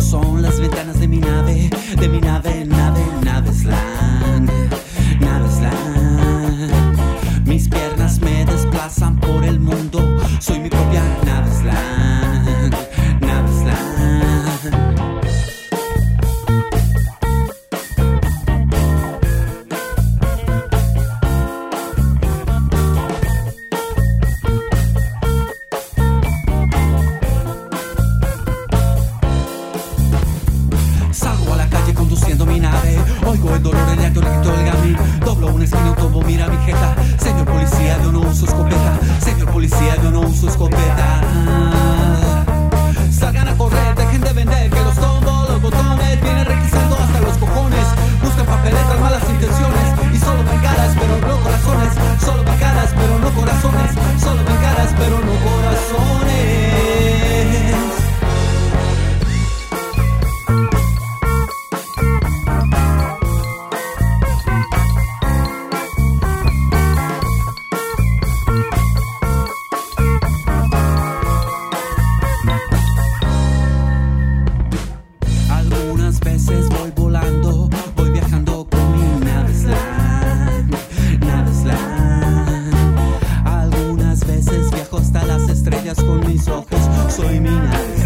Son las ventanas de mi nave, de mi nave, nave, Navesland, Navesland. Mis piernas me desplazan conduciendo mi nave. Oigo el dolor en el grito del gamín. Doblo un esquina, tomo, mira mi. veces voy volando, voy viajando con mi Navisland, Navisland. Algunas veces viajo hasta las estrellas con mis ojos, soy mi Navisland.